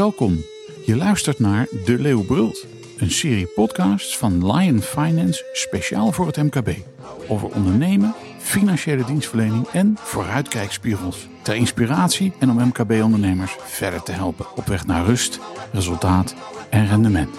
Welkom. Je luistert naar De Leeuw Brult, een serie podcasts van Lion Finance speciaal voor het MKB. Over ondernemen, financiële dienstverlening en vooruitkijkspiegels. Ter inspiratie en om MKB-ondernemers verder te helpen op weg naar rust, resultaat en rendement.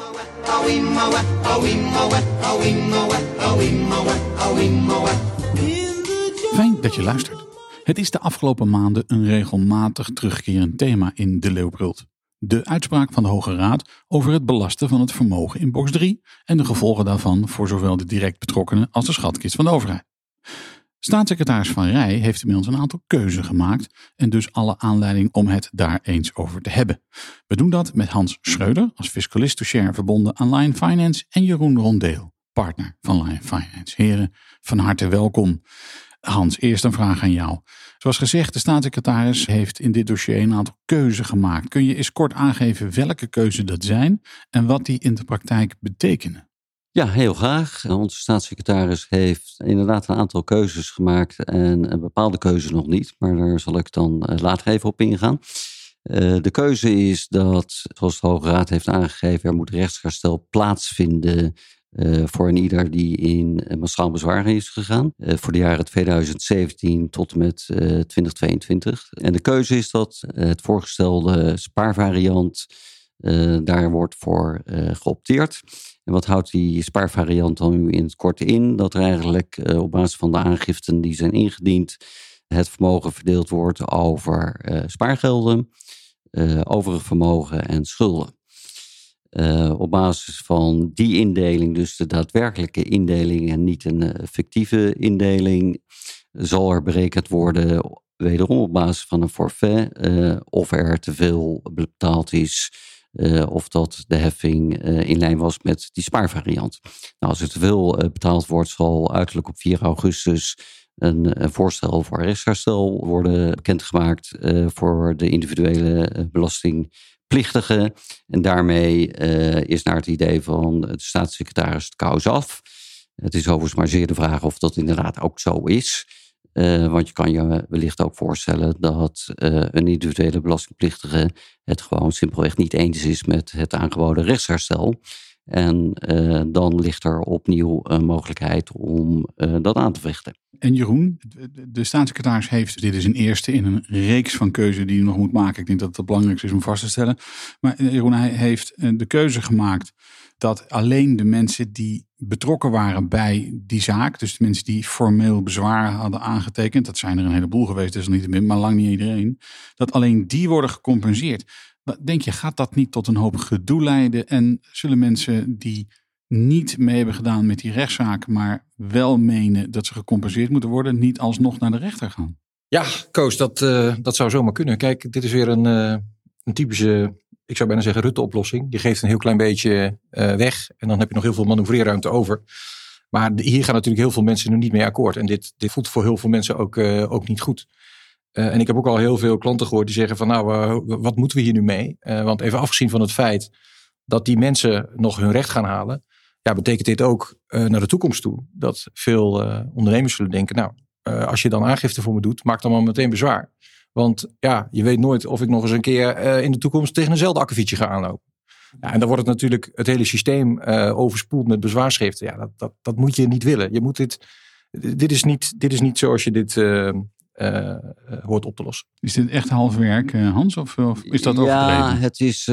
Fijn dat je luistert. Het is de afgelopen maanden een regelmatig terugkerend thema in De Leeuw Brult. De uitspraak van de Hoge Raad over het belasten van het vermogen in box 3 en de gevolgen daarvan voor zowel de direct betrokkenen als de schatkist van de overheid. Staatssecretaris Van Rij heeft inmiddels een aantal keuzes gemaakt en dus alle aanleiding om het daar eens over te hebben. We doen dat met Hans Schreuder als fiscalist share verbonden aan Lion Finance en Jeroen Rondeel, partner van Lion Finance. Heren, van harte welkom. Hans, eerst een vraag aan jou. Zoals gezegd, de staatssecretaris heeft in dit dossier een aantal keuzes gemaakt. Kun je eens kort aangeven welke keuzes dat zijn en wat die in de praktijk betekenen? Ja, heel graag. Onze staatssecretaris heeft inderdaad een aantal keuzes gemaakt en bepaalde keuzes nog niet, maar daar zal ik dan eh, later even op ingaan. Eh, de keuze is dat, zoals de Hoge Raad heeft aangegeven, er moet rechtsherstel plaatsvinden uh, voor een ieder die in massaal bezwaar is gegaan. Uh, voor de jaren 2017 tot en met uh, 2022. En de keuze is dat het voorgestelde spaarvariant daar wordt voor geopteerd. En wat houdt die spaarvariant dan nu in het kort in? Dat er eigenlijk op basis van de aangiften die zijn ingediend, het vermogen verdeeld wordt over spaargelden, overig vermogen en schulden. Uh, op basis van die indeling, dus de daadwerkelijke indeling en niet een uh, fictieve indeling, zal er berekend worden, wederom op basis van een forfait, uh, of er te veel betaald is, of dat de heffing in lijn was met die spaarvariant. Nou, als er te veel betaald wordt, zal uiterlijk op 4 augustus een, een voorstel voor rechtsherstel worden bekendgemaakt voor de individuele belasting plichtige. En daarmee uh, is naar het idee van de staatssecretaris het kous af. Het is overigens maar zeer de vraag of dat inderdaad ook zo is. Uh, want je kan je wellicht ook voorstellen dat uh, een individuele belastingplichtige het gewoon simpelweg niet eens is met het aangeboden rechtsherstel. En uh, dan ligt er opnieuw een mogelijkheid om dat aan te vechten. En Jeroen, de staatssecretaris heeft, dit is een eerste in een reeks van keuzes die hij nog moet maken. Ik denk dat het belangrijkste is om vast te stellen. Maar eh, Jeroen, hij heeft eh, de keuze gemaakt dat alleen de mensen die betrokken waren bij die zaak, dus de mensen die formeel bezwaar hadden aangetekend, dat zijn er een heleboel geweest, dus niet maar lang niet iedereen, dat alleen die worden gecompenseerd. Denk je, gaat dat niet tot een hoop gedoe leiden en zullen mensen die niet mee hebben gedaan met die rechtszaak, maar wel menen dat ze gecompenseerd moeten worden, niet alsnog naar de rechter gaan. Ja, Koos, dat, uh, dat zou zomaar kunnen. Kijk, dit is weer een, uh, een typische, ik zou bijna zeggen, Rutte-oplossing. Je geeft een heel klein beetje uh, weg en dan heb je nog heel veel manoeuvreerruimte over. Maar hier gaan natuurlijk heel veel mensen nu niet mee akkoord. En dit, dit voelt voor heel veel mensen ook, ook niet goed. En ik heb ook al heel veel klanten gehoord die zeggen van nou, wat moeten we hier nu mee? want even afgezien van het feit dat die mensen nog hun recht gaan halen ja, betekent dit ook naar de toekomst toe dat veel ondernemers zullen denken, nou, als je dan aangifte voor me doet, maak dan maar meteen bezwaar. Want ja, je weet nooit of ik nog eens een keer in de toekomst tegen eenzelfde akkefietje ga aanlopen. Ja, en dan wordt het natuurlijk het hele systeem overspoeld met bezwaarschriften. Ja, dat, dat, dat moet je niet willen. Je moet dit, dit, is niet, dit is niet zoals je dit hoort op te lossen. Is dit echt half werk, Hans? Of, of is dat overdreven? Ja, het, is,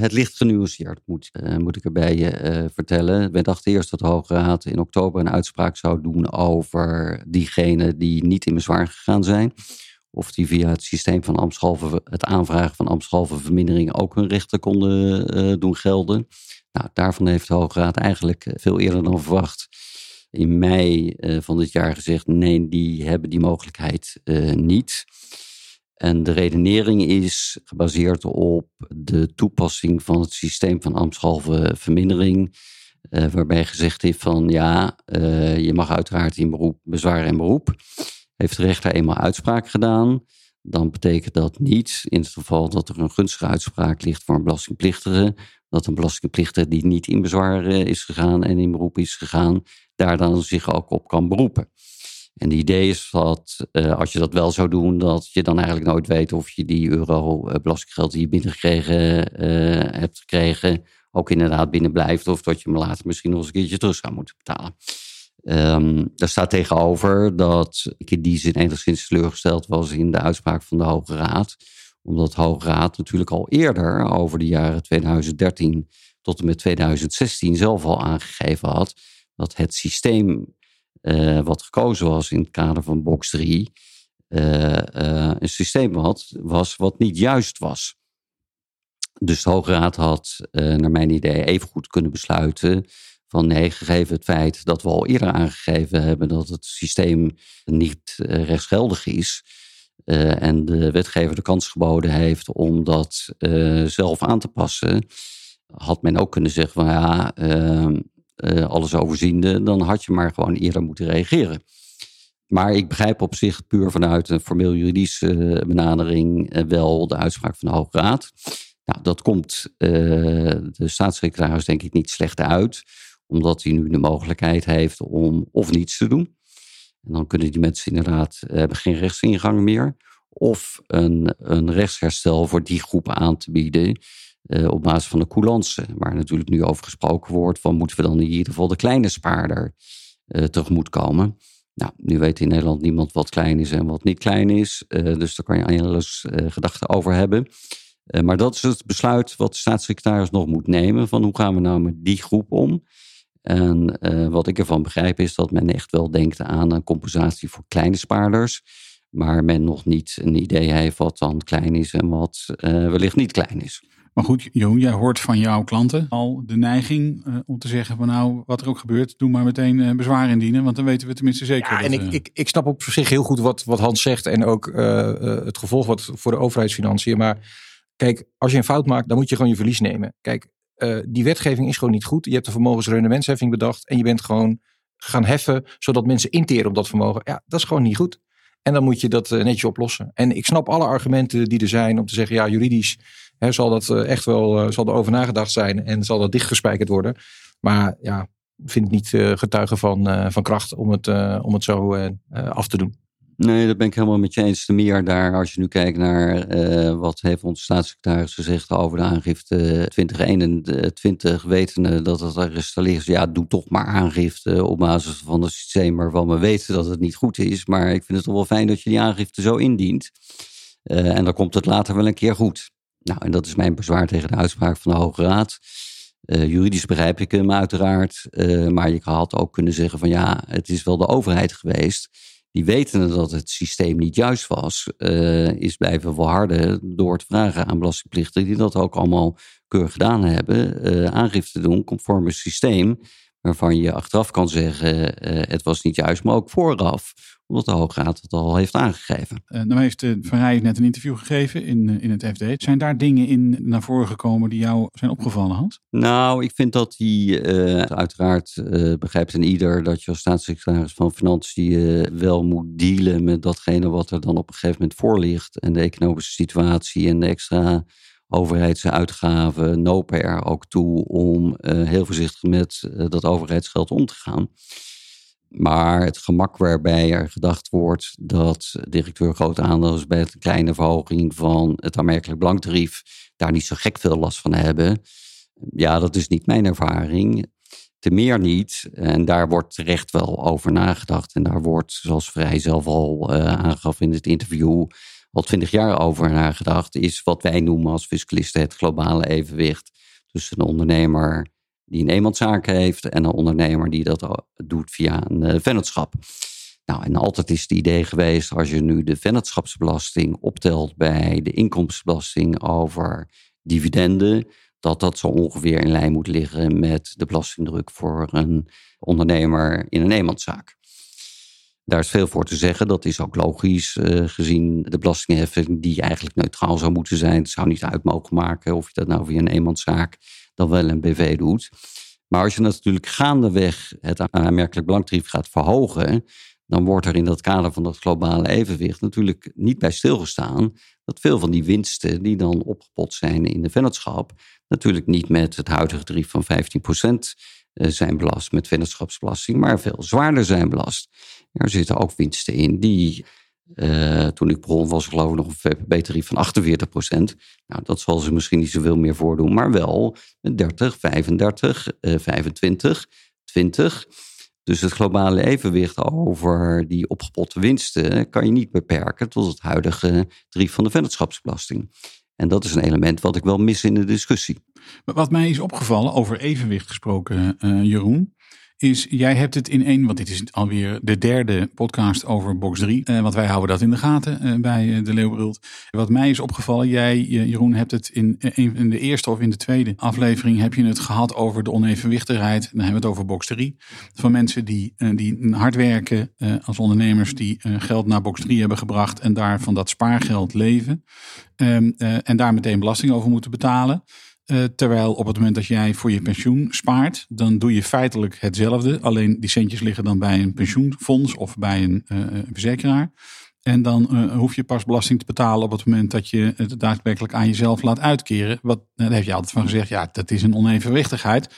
het ligt genuanceerd, moet, moet ik erbij je vertellen. We dachten eerst dat de Hoge Raad in oktober een uitspraak zou doen over diegenen die niet in bezwaar gegaan zijn. Of die via het systeem van Amtshalve, het aanvragen van Amtshalve vermindering ook hun rechten konden doen gelden. Nou, daarvan heeft de Hoge Raad eigenlijk veel eerder dan verwacht in mei uh, van dit jaar gezegd: nee, die hebben die mogelijkheid uh, niet. En de redenering is gebaseerd op de toepassing van het systeem van ambtshalve vermindering. Uh, waarbij gezegd heeft van ja, je mag uiteraard in beroep, bezwaar en beroep. Heeft de rechter eenmaal uitspraak gedaan, dan betekent dat niet, in het geval dat er een gunstige uitspraak ligt voor een belastingplichtige, dat een belastingplichtige die niet in bezwaar is gegaan en in beroep is gegaan, daar dan zich ook op kan beroepen. En de idee is dat als je dat wel zou doen, dat je dan eigenlijk nooit weet of je die euro belastinggeld die je binnengekregen hebt gekregen, ook inderdaad binnen blijft. Of dat je hem later misschien nog eens een keertje terug zou moeten betalen. Daar staat tegenover dat ik in die zin enigszins teleurgesteld was in de uitspraak van de Hoge Raad. Omdat de Hoge Raad natuurlijk al eerder, over de jaren 2013 tot en met 2016, zelf al aangegeven had dat het systeem uh, wat gekozen was in het kader van box 3 uh, uh, een systeem had, was wat niet juist was. Dus de Hoge Raad had, naar mijn idee, even goed kunnen besluiten van nee, gegeven het feit dat we al eerder aangegeven hebben dat het systeem niet uh, rechtsgeldig is. Uh, en de wetgever de kans geboden heeft om dat uh, zelf aan te passen, had men ook kunnen zeggen van ja, ehm, alles overziende, dan had je maar gewoon eerder moeten reageren. Maar ik begrijp op zich puur vanuit een formeel juridische benadering wel de uitspraak van de Hoge Raad. Nou, dat komt de staatssecretaris denk ik niet slecht uit omdat hij nu de mogelijkheid heeft om of niets te doen. En dan kunnen die mensen inderdaad eh, geen rechtsingang meer. Of een, een rechtsherstel voor die groep aan te bieden. Uh, op basis van de coulance. Waar natuurlijk nu over gesproken wordt. Van moeten we dan in ieder geval de kleine spaarder uh, tegemoet komen. Nou, nu weet in Nederland niemand wat klein is en wat niet klein is. Dus daar kan je alles gedachten over hebben. maar dat is het besluit wat de staatssecretaris nog moet nemen. Van hoe gaan we nou met die groep om? En uh, wat ik ervan begrijp is dat men echt wel denkt aan een compensatie voor kleine spaarders. Maar men nog niet een idee heeft wat dan klein is en wat uh, wellicht niet klein is. Maar goed, Joon, jij hoort van jouw klanten al de neiging uh, om te zeggen van nou, wat er ook gebeurt, doe maar meteen bezwaar indienen. Want dan weten we tenminste zeker. Ja, en ik, ik, ik snap op zich heel goed wat, wat Hans zegt en ook het gevolg wat voor de overheidsfinanciën. Maar kijk, als je een fout maakt, dan moet je gewoon je verlies nemen. Kijk, uh, die wetgeving is gewoon niet goed. Je hebt een vermogensrendementsheffing bedacht en je bent gewoon gaan heffen zodat mensen interen op dat vermogen. Ja, dat is gewoon niet goed. En dan moet je dat uh, netjes oplossen. En ik snap alle argumenten die er zijn om te zeggen, ja, juridisch hè, zal dat uh, echt wel zal er over nagedacht zijn en zal dat dichtgespijkerd worden. Maar ja, vind het niet getuigen van, van kracht om het, om het zo af te doen. Nee, dat ben ik helemaal met je eens. Te meer daar, als je nu kijkt naar uh, wat heeft onze staatssecretaris gezegd over de aangifte 2021, wetende dat het er is. Ja, doe toch maar aangifte op basis van het systeem waarvan we weten dat het niet goed is. Maar ik vind het toch wel fijn dat je die aangifte zo indient. Uh, en dan komt het later wel een keer goed. Nou, en dat is mijn bezwaar tegen de uitspraak van de Hoge Raad. Uh, juridisch begrijp ik hem uiteraard. maar je had ook kunnen zeggen van ja, het is wel de overheid geweest die wetende dat het systeem niet juist was, uh, is blijven volharden door te vragen aan belastingplichten die dat ook allemaal keurig gedaan hebben, uh, aangifte doen conform het systeem, waarvan je achteraf kan zeggen uh, het was niet juist, maar ook vooraf omdat de Hoge Raad het al heeft aangegeven. Uh, nou heeft uh, Van Rij net een interview gegeven in, uh, in het FD. Zijn daar dingen in naar voren gekomen die jou zijn opgevallen, Hans? Nou, ik vind dat die, uiteraard begrijpt een ieder dat je als staatssecretaris van Financiën wel moet dealen met datgene wat er dan op een gegeven moment voor ligt. En de economische situatie en de extra overheidsuitgaven nopen er ook toe om heel voorzichtig met dat overheidsgeld om te gaan. Maar het gemak waarbij er gedacht wordt dat directeur grote aandelen bij een kleine verhoging van het aanmerkelijk belangetarief daar niet zo gek veel last van hebben. Ja, dat is niet mijn ervaring. Te meer niet. En daar wordt terecht wel over nagedacht. En daar wordt, zoals Vrij zelf al uh, aangaf in het interview, al twintig jaar over nagedacht. Is wat wij noemen als fiscalisten het globale evenwicht tussen een ondernemer die een eenmanszaak heeft en een ondernemer die dat doet via een uh, vennootschap. Nou, en altijd is het idee geweest, als je nu de vennootschapsbelasting optelt bij de inkomstenbelasting over dividenden, dat dat zo ongeveer in lijn moet liggen met de belastingdruk voor een ondernemer in een eenmanszaak. Daar is veel voor te zeggen. Dat is ook logisch, uh, gezien de belastingheffing die eigenlijk neutraal zou moeten zijn. Het zou niet uit mogen maken of je dat nou via een eenmanszaak dan wel een BV doet. Maar als je natuurlijk gaandeweg het aanmerkelijk belangtarief gaat verhogen, dan wordt er in dat kader van dat globale evenwicht natuurlijk niet bij stilgestaan dat veel van die winsten die dan opgepot zijn in de vennootschap, natuurlijk niet met het huidige tarief van 15% zijn belast met vennootschapsbelasting, maar veel zwaarder zijn belast. Er zitten ook winsten in die uh, toen ik begon was geloof ik nog een VPB-tarief van 48% Nou, dat zal ze misschien niet zoveel meer voordoen, maar wel 30, 35, uh, 25, 20. Dus het globale evenwicht over die opgepotte winsten kan je niet beperken tot het huidige tarief van de vennootschapsbelasting. En dat is een element wat ik wel mis in de discussie. Wat mij is opgevallen, over evenwicht gesproken, uh, Jeroen is jij hebt het in één, want dit is alweer de derde podcast over box 3. Uh, want wij houden dat in de gaten uh, bij uh, de Leeuwbrilt. Wat mij is opgevallen, jij Jeroen hebt het in, in de eerste of in de tweede aflevering heb je het gehad over de onevenwichtigheid. Dan hebben we het over box 3. Van mensen die, die hard werken als ondernemers die geld naar box 3 hebben gebracht en daar van dat spaargeld leven. Um, en daar meteen belasting over moeten betalen. Uh, terwijl op het moment dat jij voor je pensioen spaart, dan doe je feitelijk hetzelfde. Alleen die centjes liggen dan bij een pensioenfonds of bij een uh, verzekeraar. En dan hoef je pas belasting te betalen op het moment dat je het daadwerkelijk aan jezelf laat uitkeren. Wat, daar heb je altijd van gezegd, ja, dat is een onevenwichtigheid.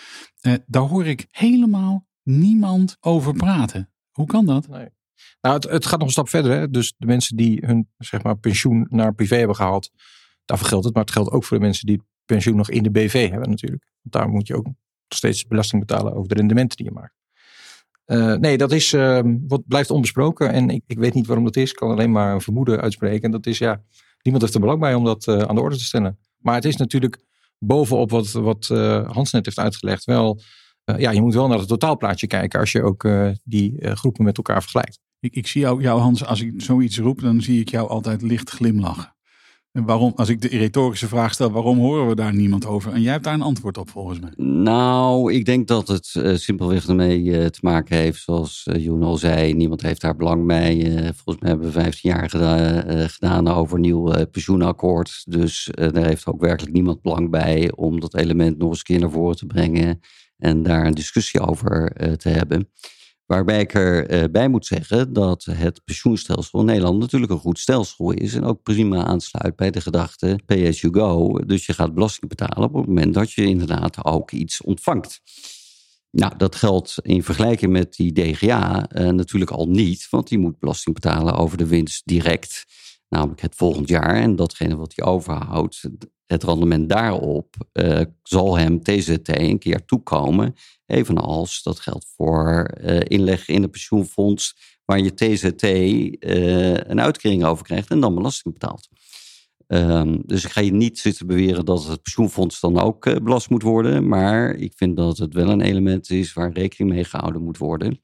daar hoor ik helemaal niemand over praten. Hoe kan dat? Nee. Nou, het, het, gaat nog een stap verder. Hè? Dus de mensen die hun zeg maar, pensioen naar privé hebben gehaald, daarvoor geldt het. Maar het geldt ook voor de mensen die pensioen nog in de BV hebben natuurlijk. Want daar moet je ook nog steeds belasting betalen over de rendementen die je maakt. Uh, nee, dat is, uh, wat blijft onbesproken. En ik, ik weet niet waarom dat is. Ik kan alleen maar een vermoeden uitspreken. En dat is, ja, niemand heeft er belang bij om dat uh, aan de orde te stellen. Maar het is natuurlijk bovenop wat, wat Hans net heeft uitgelegd wel... ja, je moet wel naar het totaalplaatje kijken als je ook die groepen met elkaar vergelijkt. Ik, ik zie jou, jou, Hans, als ik zoiets roep, dan zie ik jou altijd licht glimlachen. Waarom, als ik de retorische vraag stel, waarom horen we daar niemand over? En jij hebt daar een antwoord op volgens mij. Nou, ik denk dat het uh, simpelweg ermee uh, te maken heeft, zoals uh, Joen al zei, niemand heeft daar belang bij. volgens mij hebben we 15 jaar gedaan, over een nieuw pensioenakkoord. Dus daar heeft ook werkelijk niemand belang bij om dat element nog eens een keer naar voren te brengen en daar een discussie over te hebben. Waarbij ik erbij uh, moet zeggen dat het pensioenstelsel in Nederland natuurlijk een goed stelsel is. En ook prima aansluit bij de gedachte pay as you go. Dus je gaat belasting betalen op het moment dat je inderdaad ook iets ontvangt. Nou, dat geldt in vergelijking met die DGA uh, natuurlijk al niet. Want die moet belasting betalen over de winst direct. Namelijk het volgend jaar. En datgene wat hij overhoudt, het rendement daarop, uh, zal hem TZT een keer toekomen. Evenals dat geldt voor uh, inleg in een pensioenfonds, waar je TZT eh, een uitkering over krijgt en dan belasting betaalt. Um, dus ik ga je niet zitten beweren dat het pensioenfonds dan ook belast moet worden. Maar ik vind dat het wel een element is waar rekening mee gehouden moet worden.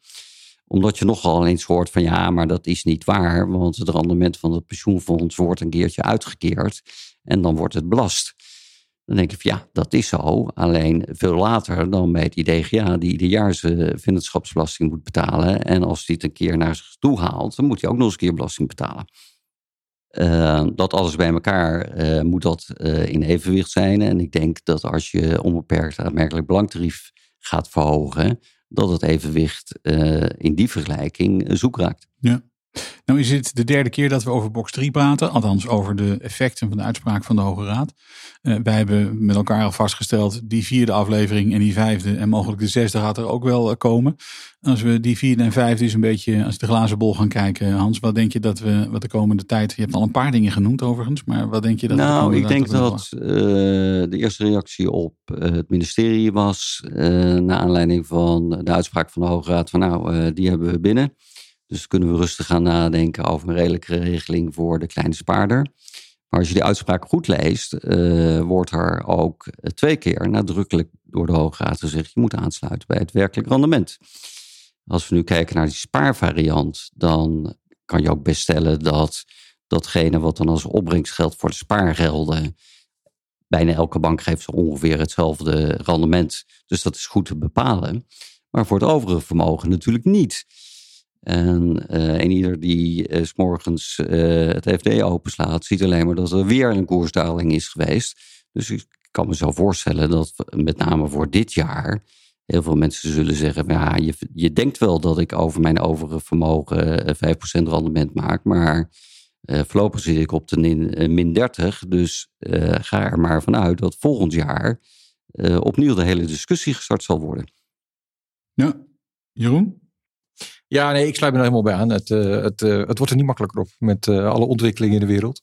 Omdat je nogal eens hoort van ja, maar dat is niet waar. Want het rendement van het pensioenfonds wordt een keertje uitgekeerd. En dan wordt het belast. Dan denk ik van ja, dat is zo. Alleen veel later dan bij het IDGA, die ieder jaar zijn moet betalen. En als hij het een keer naar zich toe haalt, dan moet hij ook nog eens een keer belasting betalen. Uh, dat alles bij elkaar uh, moet dat uh, in evenwicht zijn. En ik denk dat als je onbeperkt aanmerkelijk belangtarief gaat verhogen, dat het evenwicht in die vergelijking zoek raakt. Ja. Nou is het de derde keer dat we over box 3 praten, althans over de effecten van de uitspraak van de Hoge Raad. Uh, wij hebben met elkaar al vastgesteld, die vierde aflevering en die vijfde en mogelijk de zesde gaat er ook wel eh, komen. Als we die vierde en vijfde is een beetje als de glazen bol gaan kijken, Hans, wat denk je dat we wat de komende tijd, je hebt al een paar dingen genoemd overigens, maar wat denk je dat Nou, de ik denk dat uh, de eerste reactie op het ministerie was, naar aanleiding van de uitspraak van de Hoge Raad, van nou, die hebben we binnen. Dus kunnen we rustig gaan nadenken over een redelijke regeling voor de kleine spaarder. Maar als je die uitspraak goed leest, uh, wordt er ook twee keer nadrukkelijk door de Hoge Raad gezegd: je moet aansluiten bij het werkelijk rendement. Als we nu kijken naar die spaarvariant, dan kan je ook best stellen dat datgene wat dan als opbrengst geldt voor de spaargelden, bijna elke bank geeft zo ongeveer hetzelfde rendement. Dus dat is goed te bepalen. Maar voor het overige vermogen natuurlijk niet. En een ieder die uh, s morgens uh, het FD openslaat, ziet alleen maar dat er weer een koersdaling is geweest. Dus ik kan me zo voorstellen dat met name voor dit jaar heel veel mensen zullen zeggen: ja, je, je denkt wel dat ik over mijn overige vermogen 5% rendement maak, maar voorlopig zit ik op de min 30. Dus ga er maar vanuit dat volgend jaar opnieuw de hele discussie gestart zal worden. Ja, Jeroen? Ja, nee, ik sluit me er helemaal bij aan. Het, uh, het, uh, het wordt er niet makkelijker op met uh, alle ontwikkelingen in de wereld.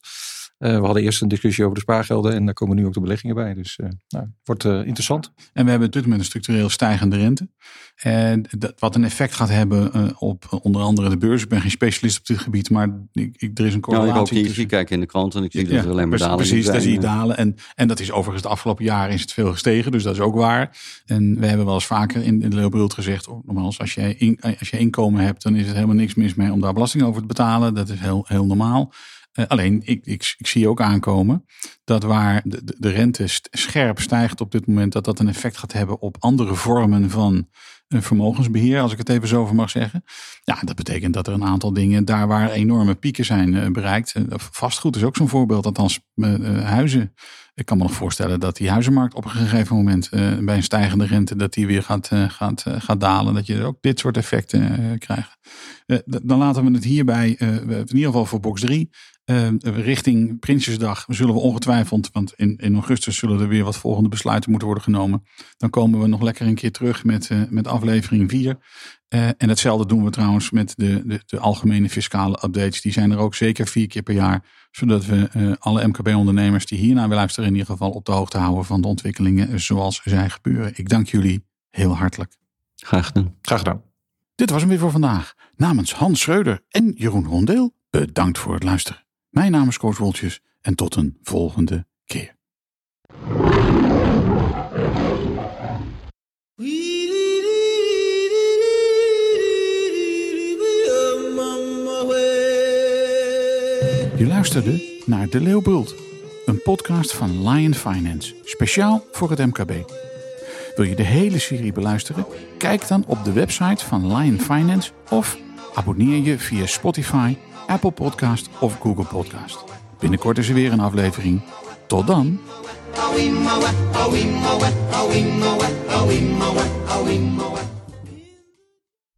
We hadden eerst een discussie over de spaargelden en daar komen nu ook de beleggingen bij. Dus nou, het wordt interessant. En we hebben op dit moment een structureel stijgende rente. En dat, wat een effect gaat hebben op onder andere de beurs. Ik ben geen specialist op dit gebied, maar ik, ik, er is een correlatie. Nou, ik ook. Ik kijk in de krant en ik zie ja, dat er alleen maar dalen Precies, daar zie je dalen. En, en dat is overigens de afgelopen jaren is het veel gestegen, dus dat is ook waar. En we hebben wel eens vaker in, in de Leeuwbrult gezegd, oh, nogmaals, als je, in, als je inkomen hebt, dan is het helemaal niks mis mee om daar belasting over te betalen. Dat is heel, heel normaal. Uh, alleen, ik, ik, ik, zie ook aankomen dat waar de, de rente scherp stijgt op dit moment, dat dat een effect gaat hebben op andere vormen van vermogensbeheer, als ik het even zo mag zeggen. Ja, dat betekent dat er een aantal dingen, daar waar enorme pieken zijn uh, bereikt. Uh, vastgoed is ook zo'n voorbeeld, althans huizen. Ik kan me nog voorstellen dat die huizenmarkt op een gegeven moment bij een stijgende rente, dat die weer gaat, gaat, gaat dalen. Dat je ook dit soort effecten krijgt. dan laten we het hierbij, in ieder geval voor box 3, uh, richting Prinsjesdag zullen we ongetwijfeld, want in, in augustus zullen er weer wat volgende besluiten moeten worden genomen. Dan komen we nog lekker een keer terug met, uh, met aflevering 4. Uh, en hetzelfde doen we trouwens met de, de, de, algemene fiscale updates. Die zijn er ook zeker vier keer per jaar. Zodat we alle MKB-ondernemers die hiernaar willen luisteren in ieder geval op de hoogte houden van de ontwikkelingen zoals zij gebeuren. Ik dank jullie heel hartelijk. Graag gedaan. Graag gedaan. Dit was hem weer voor vandaag. Namens Hans Schreuder en Jeroen Rondeel, bedankt voor het luisteren. Mijn naam is Koos Woltjes en tot een volgende keer. Je luisterde naar De Leeuwbult, een podcast van Lion Finance, speciaal voor het MKB. Wil je de hele serie beluisteren? Kijk dan op de website van Lion Finance of abonneer je via Spotify Apple Podcast of Google Podcast. Binnenkort is er weer een aflevering. Tot dan.